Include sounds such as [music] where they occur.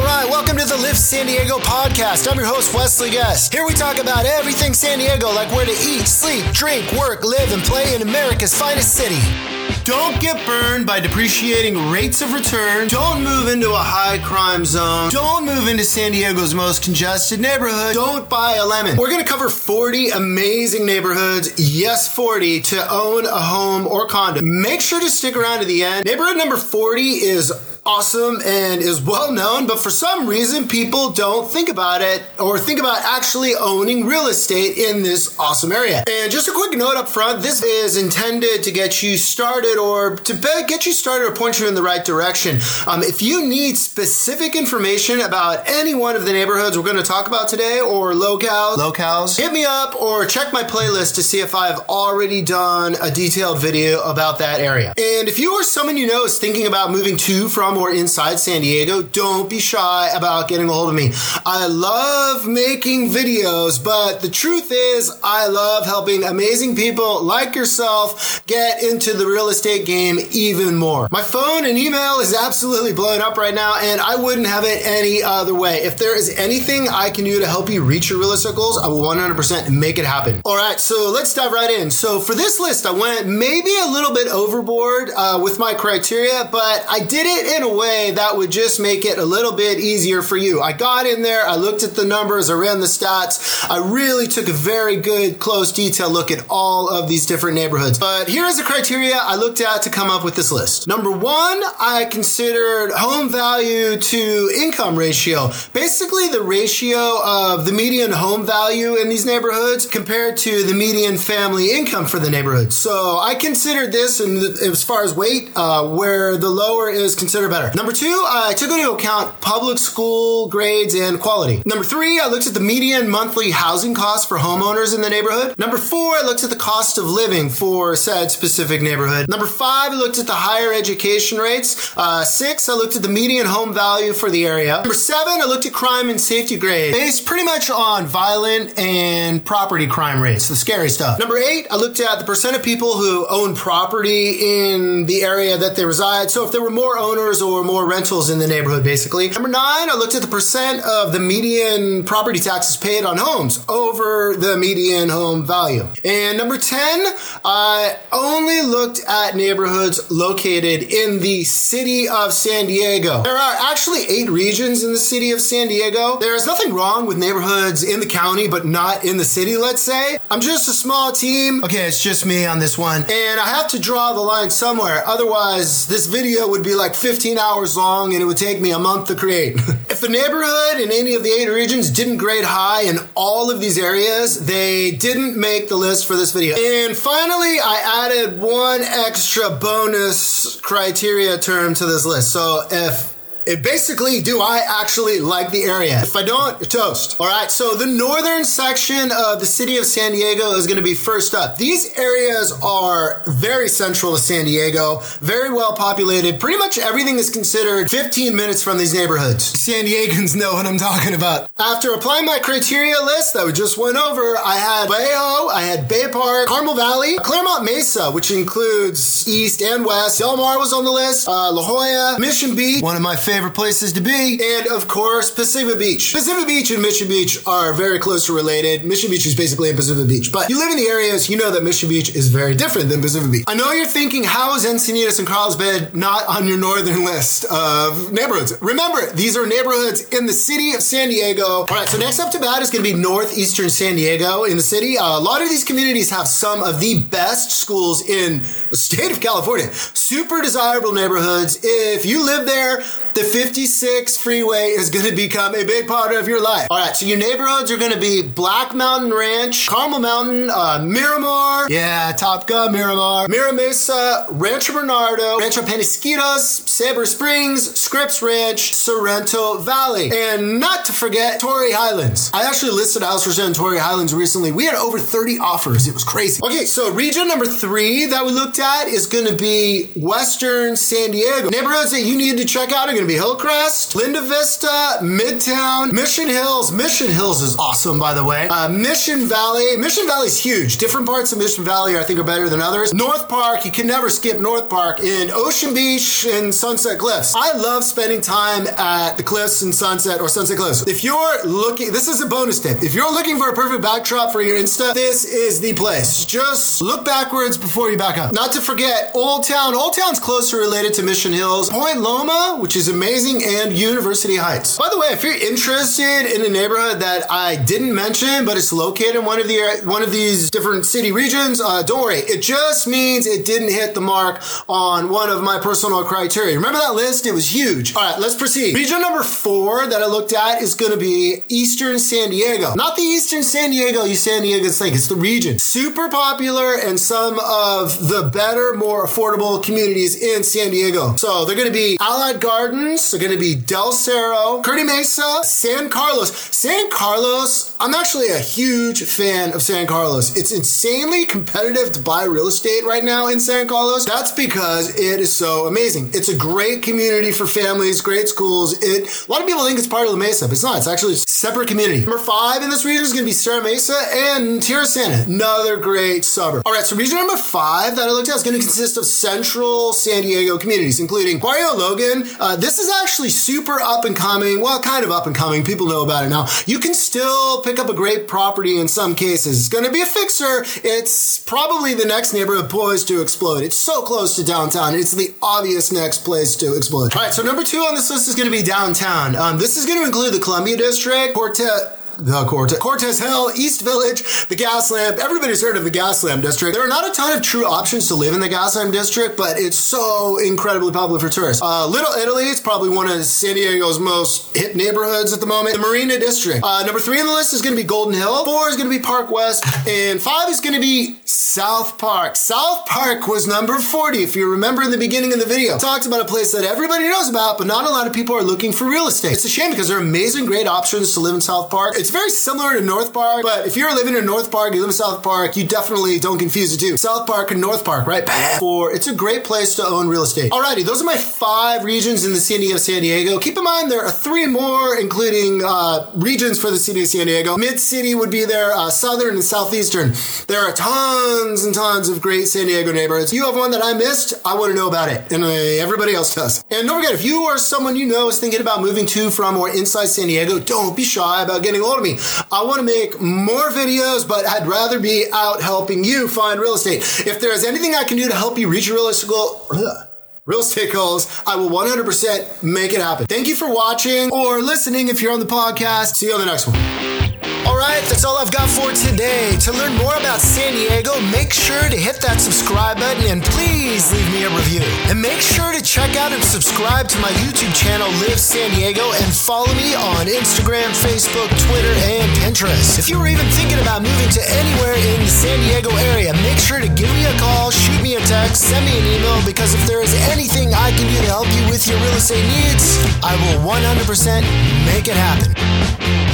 All right, welcome to the Live San Diego podcast. I'm your host, Wesley Guest. Here we talk about everything San Diego, like where to eat, sleep, drink, work, live, and play in America's finest city. Don't get burned by depreciating rates of return. Don't move into a high crime zone. Don't move into San Diego's most congested neighborhood. Don't buy a lemon. We're going to cover 40 amazing neighborhoods, yes, 40, to own a home or condo. Make sure to stick around to the end. Neighborhood number 40 is awesome and is well known, but for some reason, people don't think about it or think about actually owning real estate in this awesome area. And just a quick note up front this is intended to get you started or to get you started or point you in the right direction. Um, if you need specific information about any one of the neighborhoods we're going to talk about today or locales, locales, hit me up or check my playlist to see if I've already done a detailed video about that area. And if you or someone you know is thinking about moving to, from, or inside San Diego, don't be shy about getting a hold of me. I love making videos, but the truth is, I love helping amazing people like yourself get into the real estate game even more. My phone and email is absolutely blowing up right now, and I wouldn't have it any other way. If there is anything I can do to help you reach your real estate goals, I will 100% make it happen. All right, so let's dive right in. So for this list, I went maybe a little bit overboard uh, with my criteria, but I did it in a way that would just make it a little bit easier for you. I got in there, I looked at the numbers, I ran the stats. I really took a very good, close, detailed look at all of these different neighborhoods. But here is the criteria I looked at to come up with this list. Number one, I considered home value to income ratio. Basically, the ratio of the median home value in these neighborhoods compared to the median family income for the neighborhood. So I considered this, and as far as weight, uh, where the lower is considered better. Number two, I took into account public school grades and quality. Number three, I looked at the median monthly housing costs for homeowners in the neighborhood. Number four, I looked at the cost of living for said specific neighborhood. Number five, I looked at the higher education rates. Uh, six, I looked at the median home value for the area. Number seven, I looked at crime and safety grade based pretty much on violent and property crime rates, the scary stuff. Number eight, I looked at the percent of people who own property in the area that they reside. So if there were more owners or more rentals in the neighborhood, basically. Number nine, I looked at the percent of the median property taxes paid on homes over the median home value. And number 10, I only looked at neighborhoods located in the city of San Diego. There are actually eight regions in the city of San Diego. There is nothing wrong with neighborhoods in the county, but not in the city, let's say. I'm just a small team. Okay, it's just me on this one. And I have to draw the line somewhere. Otherwise, this video would be like 15 hours long and it would take me a month to create. [laughs] if the neighborhood in any of the eight regions didn't grade high in all of these areas, they didn't make the list for this video. And finally, I added one extra bonus criteria term to this list. So if it basically, do I actually like the area? If I don't, you're toast. All right, so the northern section of the city of San Diego is going to be first up. These areas are very central to San Diego, very well populated. Pretty much everything is considered 15 minutes from these neighborhoods. San Diegans know what I'm talking about. After applying my criteria list that we just went over, I had Bay Ho, I had Bay Park, Carmel Valley, Clairemont Mesa, which includes East and West. Del Mar was on the list, uh, La Jolla, Mission Beach, one of my favorite favorite places to be. And of course, Pacific Beach. Pacific Beach and Mission Beach are very closely related. Mission Beach is basically in Pacific Beach. But you live in the areas, you know that Mission Beach is very different than Pacific Beach. I know you're thinking, how is Encinitas and Carlsbad not on your northern list of neighborhoods? Remember, these are neighborhoods in the city of San Diego. All right, so next up to bat is going to be northeastern San Diego in the city. Uh, a lot of these communities have some of the best schools in the state of California. Super desirable neighborhoods. If you live there, the 56 freeway is going to become a big part of your life. All right, so your neighborhoods are going to be Black Mountain Ranch, Carmel Mountain, uh, Miramar, yeah, Top Gun, Miramar, Mira Mesa, Rancho Bernardo, Rancho Penasquitos, Sabre Springs, Scripps Ranch, Sorrento Valley, and not to forget Torrey Highlands. I actually listed a house for sale in Torrey Highlands recently. We had over 30 offers. It was crazy. Okay, so region number three that we looked at is going to be Western San Diego. Neighborhoods that you need to check out are going to be Hillcrest, Linda Vista, Midtown, Mission Hills. Mission Hills is awesome, by the way. Uh, Mission Valley. Mission Valley is huge. Different parts of Mission Valley, I think, are better than others. North Park. You can never skip North Park in Ocean Beach and Sunset Cliffs. I love spending time at the Cliffs and Sunset or Sunset Cliffs. If you're looking, this is a bonus tip. If you're looking for a perfect backdrop for your Insta, this is the place. Just look backwards before you back up. Not to forget Old Town. Old Town's closer related to Mission Hills. Point Loma, which is amazing, and University Heights. By the way, if you're interested in a neighborhood that I didn't mention, but it's located in one of the one of these different city regions, uh, don't worry. It just means it didn't hit the mark on one of my personal criteria. Remember that list? It was huge. All right, let's proceed. Region number four that I looked at is going to be Eastern San Diego. Not the Eastern San Diego you San Diegans think. It's the region. Super popular and some of the better, more affordable communities in San Diego. So they're going to be Allied Gardens. They're going to be Del Cerro, Kearny Mesa, San Carlos. San Carlos, I'm actually a huge fan of San Carlos. It's insanely competitive to buy real estate right now in San Carlos. That's because it is so amazing. It's a great community for families, great schools. It a lot of people think it's part of La Mesa, but it's not. It's actually a separate community. Number five in this region is going to be Serra Mesa and Tierrasanta, another great suburb. All right, so region number five that I looked at is going to consist of central San Diego communities, including Barrio Logan. Uh, this is actually super up and coming. Well, kind of up and coming. People know about it now. You can still pick up a great property in some cases. It's going to be a fixer. It's probably the next neighborhood poised to explode. It's so close to downtown. It's the obvious next place to explode. All right, so number two on this list is going to be downtown. Um, this is going to include the Columbia District, Cortez the Cortez, Cortez Hill, East Village, the Gaslamp. Everybody's heard of the Gaslamp district. There are not a ton of true options to live in the Gaslamp district, but it's so incredibly popular for tourists. Uh, Little Italy, is probably one of San Diego's most hip neighborhoods at the moment. The Marina District. Uh, number three on the list is going to be Golden Hill. Four is going to be Park West, and five is going to be South Park. South Park was number 40. If you remember in the beginning of the video, talked about a place that everybody knows about, but not a lot of people are looking for real estate. It's a shame because there are amazing, great options to live in South Park. It's very similar to North Park, but if you're living in North Park, you live in South Park, you definitely don't confuse the two. South Park and North Park, right? For it's a great place to own real estate. Alrighty, those are my five regions in the city of San Diego. Keep in mind there are three more, including uh, regions for the city of San Diego. Mid City would be there, uh, Southern and Southeastern. There are tons and tons of great San Diego neighborhoods. You have one that I missed, I want to know about it, and uh, everybody else does. And don't forget, if you or someone you know is thinking about moving to, from, or inside San Diego, don't be shy about getting hold of me. I want to make more videos, but I'd rather be out helping you find real estate. If there is anything I can do to help you reach your real estate goal, real estate goals, I will 100% make it happen. Thank you for watching or listening if you're on the podcast. See you on the next one. All right, that's all I've got for today. To learn more about San Diego, make sure to hit that subscribe button and please leave me a review. And make sure to check out and subscribe to my YouTube channel, Live San Diego, and follow me on Instagram, Facebook, Twitter, and Pinterest. If you were even thinking about moving to anywhere in the San Diego area, make sure to give me a call, shoot me a text, send me an email, because if there is anything I can do to help you with your real estate needs, I will 100% make it happen.